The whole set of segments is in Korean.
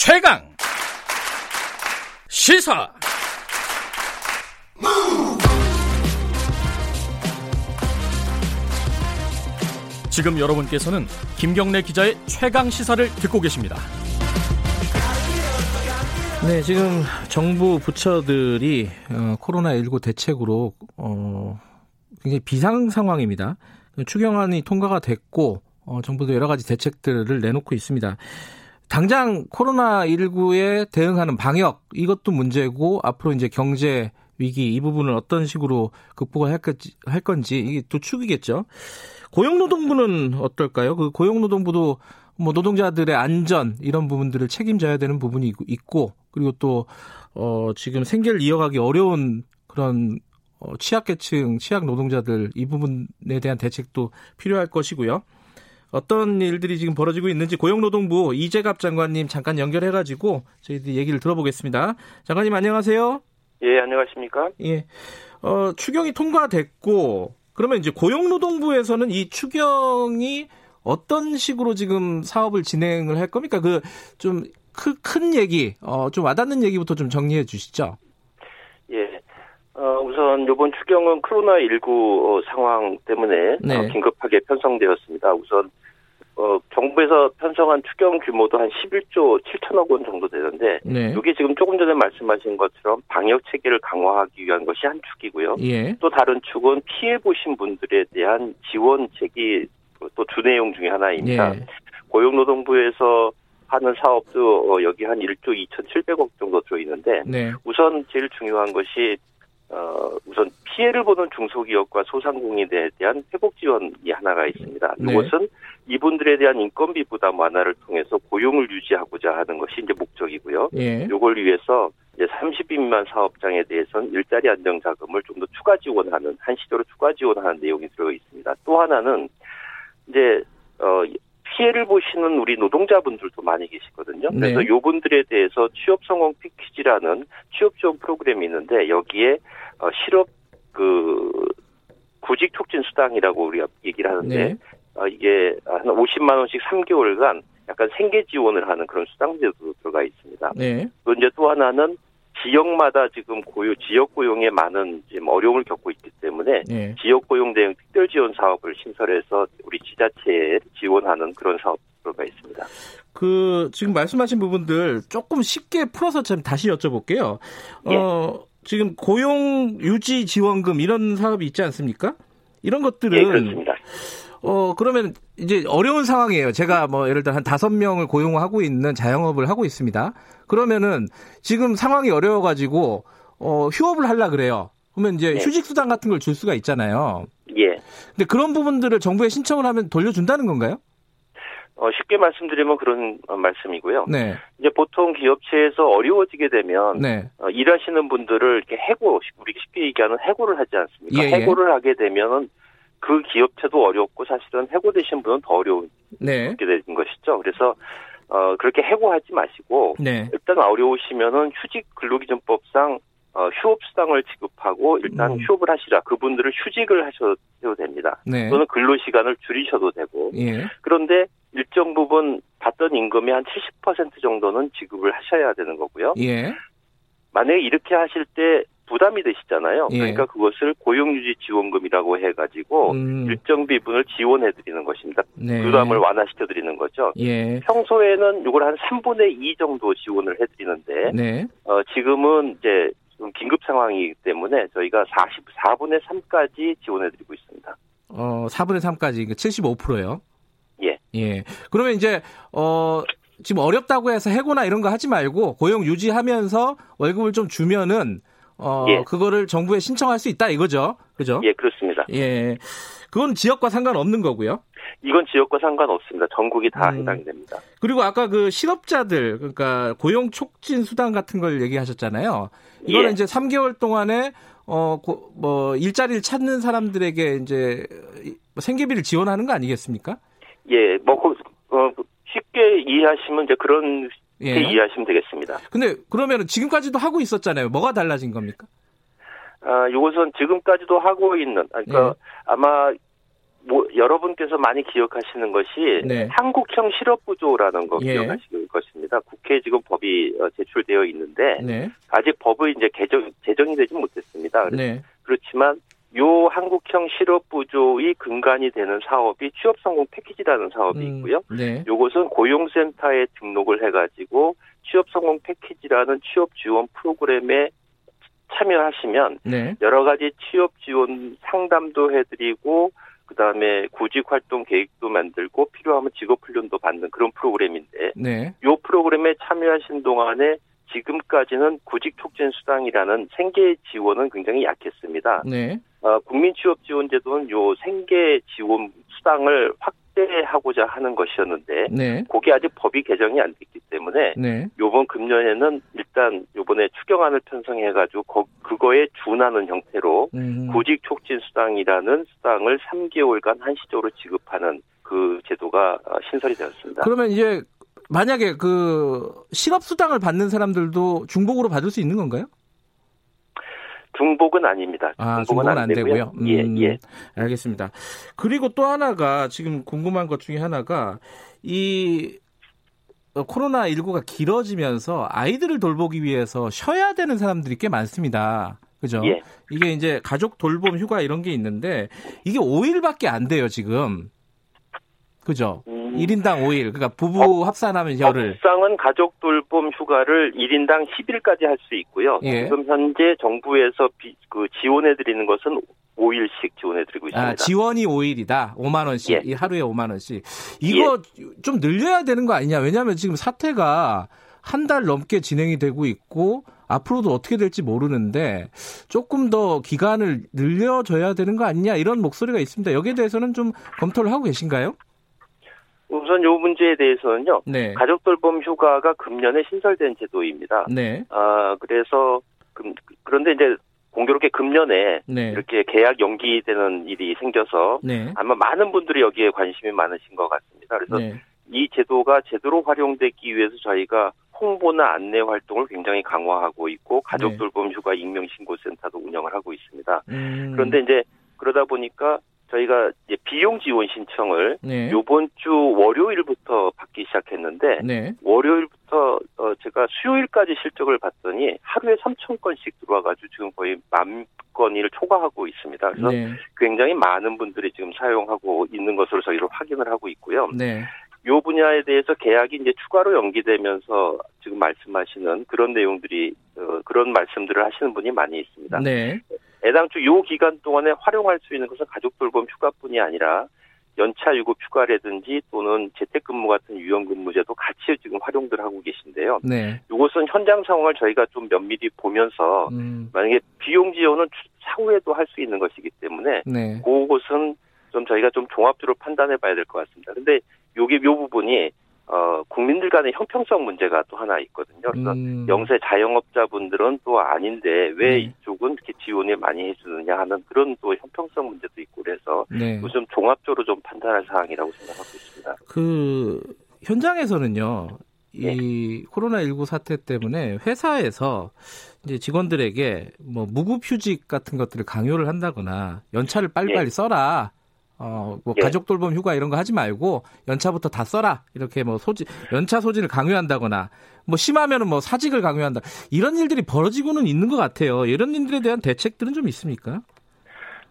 최강 시사 지금 여러분께서는 김경래 기자의 최강 시사를 듣고 계십니다. 네, 지금 정부 부처들이 어, 코로나19 대책으로 어, 굉장히 비상 상황입니다. 추경안이 통과가 됐고 어, 정부도 여러 가지 대책들을 내놓고 있습니다. 당장 코로나19에 대응하는 방역 이것도 문제고 앞으로 이제 경제 위기 이 부분을 어떤 식으로 극복을 할 건지, 할 건지 이게 또 축이겠죠. 고용노동부는 어떨까요? 그 고용노동부도 뭐 노동자들의 안전 이런 부분들을 책임져야 되는 부분이 있고 그리고 또 어, 지금 생계를 이어가기 어려운 그런 어, 취약계층, 취약 노동자들 이 부분에 대한 대책도 필요할 것이고요. 어떤 일들이 지금 벌어지고 있는지 고용노동부 이재갑 장관님 잠깐 연결해가지고 저희들이 얘기를 들어보겠습니다. 장관님 안녕하세요. 예, 안녕하십니까? 예. 어, 추경이 통과됐고 그러면 이제 고용노동부에서는 이 추경이 어떤 식으로 지금 사업을 진행을 할 겁니까? 그 좀 큰 얘기, 어, 좀 와닿는 얘기부터 좀 정리해 주시죠. 예. 어, 우선 이번 추경은 코로나19 상황 때문에 네. 어, 긴급하게 편성되었습니다. 우선 어, 정부에서 편성한 추경 규모도 한 11조 7천억 원 정도 되는데 네. 이게 지금 조금 전에 말씀하신 것처럼 방역 체계를 강화하기 위한 것이 한 축이고요. 예. 또 다른 축은 피해 보신 분들에 대한 지원책이 또 주 내용 중에 하나입니다. 예. 고용노동부에서 하는 사업도 어, 여기 한 1조 2,700억 정도 들어있는데 네. 우선 제일 중요한 것이 어, 우선 피해를 보는 중소기업과 소상공인에 대한 회복 지원이 하나가 있습니다. 네. 이것은 이분들에 대한 인건비 부담 완화를 통해서 고용을 유지하고자 하는 것이 이제 목적이고요. 예. 이걸 위해서 이제 30인 미만 사업장에 대해서는 일자리 안정 자금을 좀 더 추가 지원하는 한시적으로 추가 지원하는 내용이 들어 있습니다. 또 하나는 이제 어 피해를 보시는 우리 노동자분들도 많이 계시거든요. 네. 그래서 네. 요분들에 대해서 취업 성공 패키지라는 취업 지원 프로그램이 있는데 여기에 어, 실업 그 구직 촉진 수당이라고 우리가 얘기를 하는데 네. 어, 이게 한 50만 원씩 3개월간 약간 생계 지원을 하는 그런 수당 제도 들어가 있습니다. 네. 또 이제 또 하나는 지역마다 지금 고용 지역 고용에 많은 지금 어려움을 겪고 있기 때문에 네. 지역 고용 대응 특별 지원 사업을 신설해서 우리 지자체에 지원하는 그런 사업가 있습니다. 그 지금 말씀하신 부분들 조금 쉽게 풀어서 좀 다시 여쭤볼게요. 예. 어 지금 고용 유지 지원금 이런 사업이 있지 않습니까? 이런 것들은 예, 그렇습니다. 어, 그러면 이제 어려운 상황이에요. 제가 뭐 예를 들어 한 다섯 명을 고용하고 있는 자영업을 하고 있습니다. 그러면은 지금 상황이 어려워가지고, 어, 휴업을 하려 그래요. 그러면 이제 네. 휴직 수당 같은 걸 줄 수가 있잖아요. 예. 근데 그런 부분들을 정부에 신청을 하면 돌려준다는 건가요? 어, 쉽게 말씀드리면 그런 어, 말씀이고요. 네. 이제 보통 기업체에서 어려워지게 되면 네. 어, 일하시는 분들을 이렇게 해고, 우리 쉽게 얘기하는 해고를 하지 않습니까? 예, 예. 해고를 하게 되면은 그 기업체도 어렵고 사실은 해고되신 분은 더 어려운 네. 게 되는 것이죠. 그래서 어 그렇게 해고하지 마시고 네. 일단 어려우시면은 휴직 근로기준법상 어, 휴업 수당을 지급하고 일단 음. 휴업을 하시라. 그분들을 휴직을 하셔도 됩니다. 네. 또는 근로 시간을 줄이셔도 되고. 예. 그런데 일정 부분 받던 임금의 한 70% 정도는 지급을 하셔야 되는 거고요. 예. 만약에 이렇게 하실 때 부담이 되시잖아요. 예. 그러니까 그것을 고용유지 지원금이라고 해가지고 음. 일정 비분을 지원해 드리는 것입니다. 네. 부담을 완화시켜 드리는 거죠. 예. 평소에는 이걸 한 3분의 2 정도 지원을 해 드리는데 네. 어, 지금은 이제 좀 긴급 상황이기 때문에 저희가 44분의 3까지 지원해 드리고 있습니다. 어, 4분의 3까지 75%예요. 예. 예. 그러면 이제 어 지금 어렵다고 해서 해고나 이런 거 하지 말고 고용 유지하면서 월급을 좀 주면은 어, 예. 그거를 정부에 신청할 수 있다 이거죠. 그죠? 예, 그렇습니다. 예. 그건 지역과 상관없는 거고요. 이건 지역과 상관없습니다. 전국이 다 음. 해당이 됩니다. 그리고 아까 그 실업자들, 그러니까 고용 촉진 수당 같은 걸 얘기하셨잖아요. 이거는 예. 이제 3개월 동안에 어, 고, 뭐, 일자리를 찾는 사람들에게 이제 생계비를 지원하는 거 아니겠습니까? 예, 뭐, 어, 쉽게 이해하시면 이제 그런 예. 이해하시면 되겠습니다. 근데 그러면 지금까지도 하고 있었잖아요. 뭐가 달라진 겁니까? 아, 이것은 지금까지도 하고 있는, 그러니까 예. 아마 뭐 여러분께서 많이 기억하시는 것이 네. 한국형 실업구조라는 거 예. 기억하실 것입니다. 국회에 지금 법이 어, 제출되어 있는데 네. 아직 법이 이제 개정 제정이 되지 못했습니다. 네. 그렇지만 요 한국형 실업 부조의 근간이 되는 사업이 취업 성공 패키지라는 사업이 음, 있고요. 네. 요것은 고용센터에 등록을 해가지고 취업 성공 패키지라는 취업 지원 프로그램에 참여하시면 네. 여러 가지 취업 지원 상담도 해드리고 그 다음에 구직 활동 계획도 만들고 필요하면 직업 훈련도 받는 그런 프로그램인데, 네. 요 프로그램에 참여하신 동안에 지금까지는 구직 촉진 수당이라는 생계 지원은 굉장히 약했습니다. 네. 어, 국민 취업 지원 제도는 요 생계 지원 수당을 확대하고자 하는 것이었는데, 네. 그게 아직 법이 개정이 안 됐기 때문에, 네. 요번 금년에는 일단 요번에 추경안을 편성해 가지고 거, 그거에 준하는 형태로 음. 구직 촉진 수당이라는 수당을 3개월간 한시적으로 지급하는 그 제도가 어, 신설이 되었습니다. 그러면 이제 만약에 그 실업 수당을 받는 사람들도 중복으로 받을 수 있는 건가요? 중복은 아닙니다. 아, 중복은, 안, 안 되고요. 음, 예, 예. 알겠습니다. 그리고 또 하나가 지금 궁금한 것 중에 하나가 이 코로나 19가 길어지면서 아이들을 돌보기 위해서 쉬어야 되는 사람들이 꽤 많습니다. 그죠? 예. 이게 이제 가족 돌봄 휴가 이런 게 있는데 이게 5일밖에 안 돼요, 지금. 그죠? 음. 1인당 5일. 그러니까 부부 어, 합산하면 열흘. 법상은 가족 돌봄 휴가를 1인당 10일까지 할 수 있고요. 예. 지금 현재 정부에서 비, 그 지원해 드리는 것은 5일씩 지원해 드리고 있습니다. 아, 지원이 5일이다. 5만 원씩. 예. 하루에 5만 원씩. 이거 예. 좀 늘려야 되는 거 아니냐? 왜냐하면 지금 사태가 한 달 넘게 진행이 되고 있고 앞으로도 어떻게 될지 모르는데 조금 더 기간을 늘려줘야 되는 거 아니냐 이런 목소리가 있습니다. 여기에 대해서는 좀 검토를 하고 계신가요? 우선 요 문제에 대해서는요. 네. 가족 돌봄 휴가가 금년에 신설된 제도입니다. 네. 아 그래서 금, 그런데 이제 공교롭게 금년에 네. 이렇게 계약 연기되는 일이 생겨서 네. 아마 많은 분들이 여기에 관심이 많으신 것 같습니다. 그래서 네. 이 제도가 제대로 활용되기 위해서 저희가 홍보나 안내 활동을 굉장히 강화하고 있고 가족 네. 돌봄 휴가 익명 신고 센터도 운영을 하고 있습니다. 음. 그런데 이제 그러다 보니까 저희가 비용 지원 신청을 네. 요번 주 월요일부터 받기 시작했는데 네. 월요일부터 어 제가 수요일까지 실적을 봤더니 하루에 3천 건씩 들어와가지고 지금 거의 만 건을 초과하고 있습니다. 그래서 네. 굉장히 많은 분들이 지금 사용하고 있는 것으로 저희로 확인을 하고 있고요. 네. 요 분야에 대해서 계약이 이제 추가로 연기되면서 지금 말씀하시는 그런 내용들이 어, 그런 말씀들을 하시는 분이 많이 있습니다. 네. 애당초 요 기간 동안에 활용할 수 있는 것은 가족 돌봄 휴가뿐이 아니라 연차 유급 휴가라든지 또는 재택근무 같은 유연근무제도 같이 지금 활용들 하고 계신데요. 네. 이것은 현장 상황을 저희가 좀 면밀히 보면서 음. 만약에 비용 지원은 차후에도 할 수 있는 것이기 때문에 네. 그것은 좀 저희가 좀 종합적으로 판단해 봐야 될 것 같습니다. 근데 요게 요 부분이 어, 국민들 간의 형평성 문제가 또 하나 있거든요. 그래서 음. 영세 자영업자분들은 또 아닌데 왜 네. 이쪽은 이렇게 지원을 많이 해주느냐 하는 그런 또 형평성 문제도 있고 그래서 네. 요즘 종합적으로 좀 판단할 사항이라고 생각하고 있습니다. 그 현장에서는요. 이 네. 코로나19 사태 때문에 회사에서 이제 직원들에게 뭐 무급휴직 같은 것들을 강요를 한다거나 연차를 빨리빨리 네. 써라. 어, 뭐 예. 가족 돌봄 휴가 이런 거 하지 말고 연차부터 다 써라. 이렇게 뭐 소지 연차 소진을 강요한다거나 뭐 심하면은 뭐 사직을 강요한다. 이런 일들이 벌어지고는 있는 것 같아요. 이런 일들에 대한 대책들은 좀 있습니까?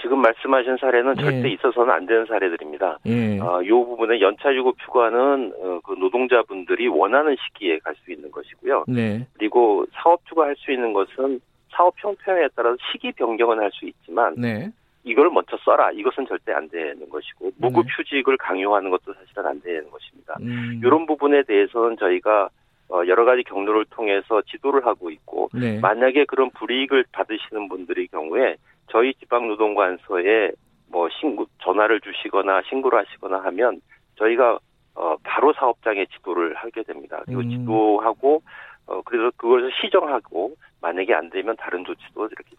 지금 말씀하신 사례는 예. 절대 있어서는 안 되는 사례들입니다. 예. 어, 이 부분에 연차 유급 휴가는 어, 그 노동자분들이 원하는 시기에 갈 수 있는 것이고요. 네. 그리고 사업 주가 할 수 있는 것은 사업 형편에 따라서 시기 변경은 할 수 있지만 네. 이걸 먼저 써라. 이것은 절대 안 되는 것이고 무급 네. 휴직을 강요하는 것도 사실은 안 되는 것입니다. 음. 이런 부분에 대해서는 저희가 어, 여러 가지 경로를 통해서 지도를 하고 있고 네. 만약에 그런 불이익을 받으시는 분들의 경우에 저희 지방노동관서에 뭐 신고 전화를 주시거나 신고를 하시거나 하면 저희가 어, 바로 사업장에 지도를 하게 됩니다. 그리고 음. 지도하고 어, 그래서 그것을 시정하고 만약에 안 되면 다른 조치도 이렇게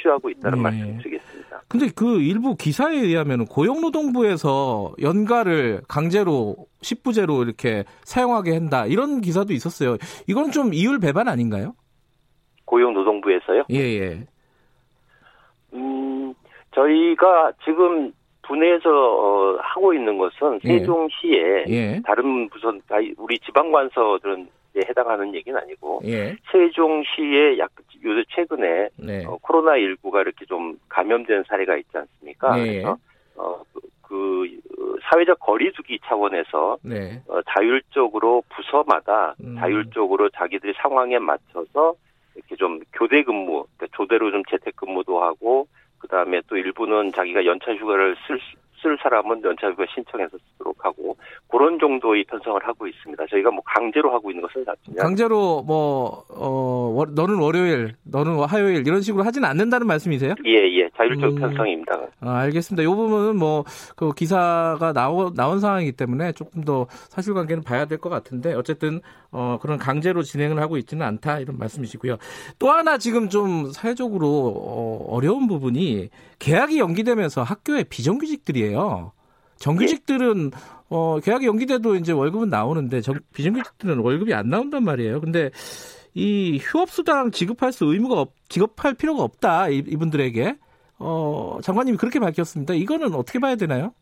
취하고 있다는 네. 말씀 드리겠습니다. 근데 그 일부 기사에 의하면 고용노동부에서 연가를 강제로 10부제로 이렇게 사용하게 한다 이런 기사도 있었어요. 이건 좀 이율 배반 아닌가요? 고용노동부에서요? 예, 예. 음, 저희가 지금 군에서 어, 하고 있는 것은 예. 세종시에 예. 다른 부서 우리 지방관서들은 해당하는 얘기는 아니고 예. 세종시에 약 요새 최근에 네. 어, 코로나 19가 이렇게 좀 감염된 사례가 있지 않습니까? 네. 그래서 어, 그, 그 사회적 거리두기 차원에서 네. 어, 자율적으로 부서마다 음. 자율적으로 자기들이 상황에 맞춰서 이렇게 좀 교대 근무, 그러니까 조대로 좀 재택 근무도 하고 그 다음에 또 일부는 자기가 연차 휴가를 쓸, 쓸 사람은 연차 휴가 신청해서 쓰도록 하고 그런 정도의 편성을 하고 있습니다. 저희가 뭐 강제로 하고 있는 것은 아니면 강제로 뭐 어, 너는 월요일, 너는 화요일 이런 식으로 하지는 않는다는 말씀이세요? 예, 예. 자율적 음, 편성입니다. 아, 알겠습니다. 이 부분은 뭐 그 기사가 나오, 나온 상황이기 때문에 조금 더 사실관계는 봐야 될 것 같은데 어쨌든 어, 그런 강제로 진행을 하고 있지는 않다 이런 말씀이시고요. 또 하나 지금 좀 사회적으로 어, 어려운 부분이 계약이 연기되면서 학교의 비정규직들이에요. 정규직들은 어, 계약이 연기돼도 이제 월급은 나오는데 정, 비정규직들은 월급이 안 나온단 말이에요. 근데 이 휴업수당 지급할 수 의무가 없, 지급할 필요가 없다 이, 이분들에게 어, 장관님이 그렇게 밝혔습니다. 이거는 어떻게 봐야 되나요?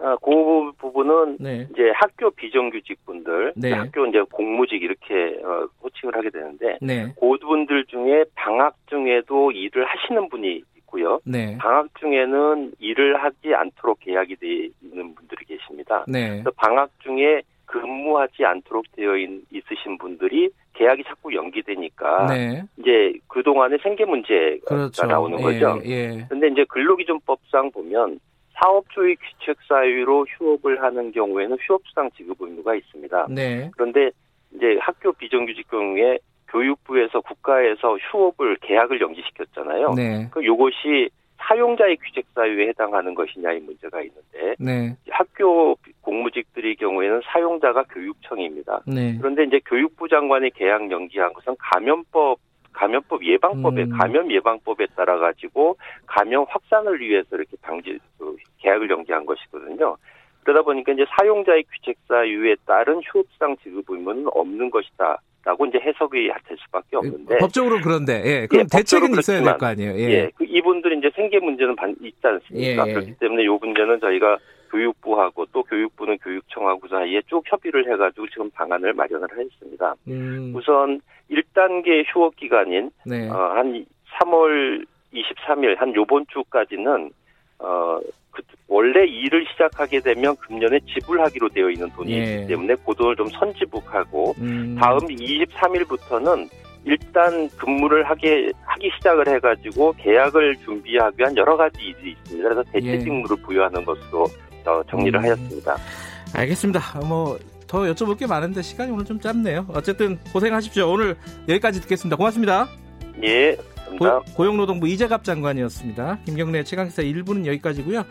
아, 그 부분은 네. 이제 학교 비정규직 분들, 네. 학교 이제 공무직 이렇게 어, 호칭을 하게 되는데, 네. 그분들 중에 방학 중에도 일을 하시는 분이 있고요. 네. 방학 중에는 일을 하지 않도록 계약이 되어 있는 분들이 계십니다. 네. 그래서 방학 중에 근무하지 않도록 되어 있, 으신 분들이 계약이 자꾸 연기되니까 네. 이제 그 동안에 생계 문제가 그렇죠. 나오는 거죠. 예, 예. 근데 이제 근로기준법상 보면 사업주의 귀책 사유로 휴업을 하는 경우에는 휴업수당 지급 의무가 있습니다. 네. 그런데 이제 학교 비정규직 경우에 교육부에서 국가에서 휴업을 계약을 연기시켰잖아요. 네. 그 요것이 사용자의 귀책 사유에 해당하는 것이냐의 문제가 있는데 네. 학교 공무직들의 경우에는 사용자가 교육청입니다. 네. 그런데 이제 교육부 장관이 계약 연기한 것은 감염법 감염법 예방법에 음. 감염 예방법에 따라 가지고 감염 확산을 위해서 이렇게 방지 그 계약을 연기한 것이거든요. 그러다 보니까 이제 사용자의 귀책 사유에 따른 휴업상 지급 의무는 없는 것이다. 라고 이제 해석이 될 수밖에 없는데 법적으로 그런데 예 그럼 예, 대책은 있어야 될 거 아니에요 예, 예 그 이분들이 이제 생계 문제는 있지 않습니까 예, 예. 그렇기 때문에 이 문제는 저희가 교육부하고 또 교육부는 교육청하고 사이에 쭉 협의를 해가지고 지금 방안을 마련을 했습니다. 음. 우선 1단계 휴업 기간인 네. 어, 한 3월 23일 한 요번 주까지는 어, 그, 원래 일을 시작하게 되면 금년에 지불하기로 되어 있는 돈이 예. 있기 때문에 그 돈을 좀 선지북하고 음. 다음 23일부터는 일단 근무를 하게 하기 시작을 해가지고 계약을 준비하기 위한 여러 가지 일이 있습니다. 그래서 대체 예. 직무를 부여하는 것으로 어, 정리를 음. 하였습니다. 알겠습니다. 뭐 더 여쭤볼 게 많은데 시간이 오늘 좀 짧네요. 어쨌든 고생하십시오. 오늘 여기까지 듣겠습니다. 고맙습니다. 예. 고, 고용노동부 이재갑 장관이었습니다. 김경래 최강기사 1부는 여기까지고요.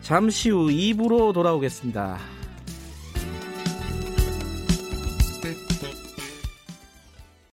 잠시 후 2부로 돌아오겠습니다.